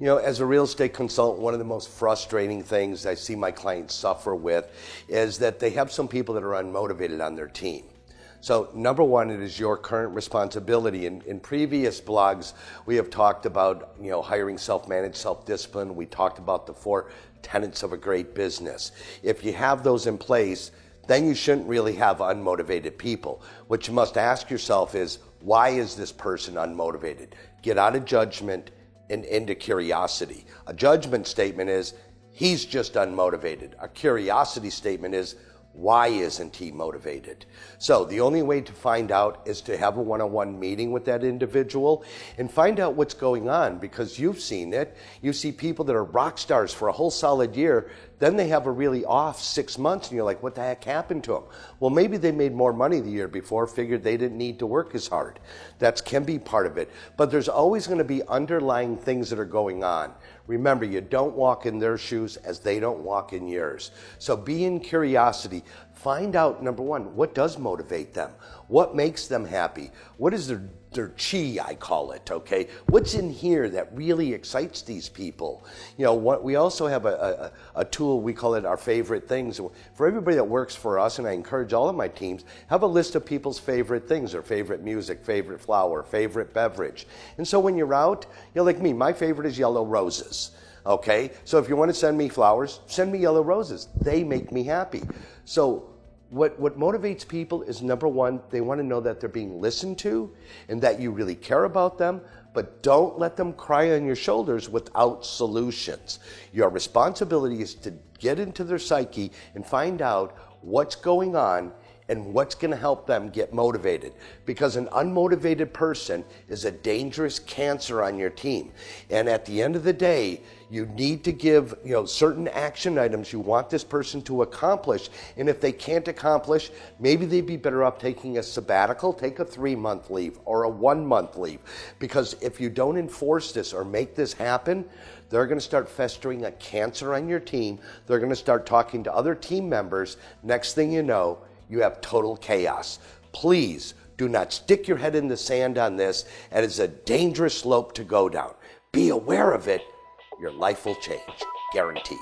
You know, as a real estate consultant, one of the most frustrating things I see my clients suffer with is that they have some people that are unmotivated on their team. So, number one, it is your current responsibility. In, in previous blogs, we have talked about you know hiring self-managed, self-discipline. We talked about the four tenets of a great business. If you have those in place, then you shouldn't really have unmotivated people. What you must ask yourself is, why is this person unmotivated? Get out of judgment and into curiosity. A judgment statement is, he's just unmotivated. A curiosity statement is, why isn't he motivated? So the only way to find out is to have a one-on-one meeting with that individual and find out what's going on because you've seen it. You see people that are rock stars for a whole solid year, then they have a really off six months and you're like, what the heck happened to them? Well, maybe they made more money the year before, figured they didn't need to work as hard. That can be part of it. But there's always going to be underlying things that are going on. Remember, you don't walk in their shoes as they don't walk in yours. So be in curiosity. Find out, number one, what does motivate them? What makes them happy? What is their their chi, I call it, okay? What's in here that really excites these people? You know, what, we also have a, a, a, tool, we call it our favorite things. For everybody that works for us, and I encourage all of my teams, have a list of people's favorite things, their favorite music, favorite flower, favorite beverage. And so when you're out, you know, like me, my favorite is yellow roses. Okay? So if you want to send me flowers, send me yellow roses. They make me happy. So what, what motivates people is number one, they want to know that they're being listened to and that you really care about them, but don't let them cry on your shoulders without solutions. Your responsibility is to get into their psyche and find out what's going on and what's going to help them get motivated. Because an unmotivated person is a dangerous cancer on your team. And at the end of the day, you need to give you know certain action items you want this person to accomplish. And if they can't accomplish, maybe they'd be better off taking a sabbatical, take a three month leave or a one month leave. Because if you don't enforce this or make this happen, they're going to start festering a cancer on your team. They're going to start talking to other team members. Next thing you know, you have total chaos. Please do not stick your head in the sand on this. It is a dangerous slope to go down. Be aware of it. Your life will change, guaranteed.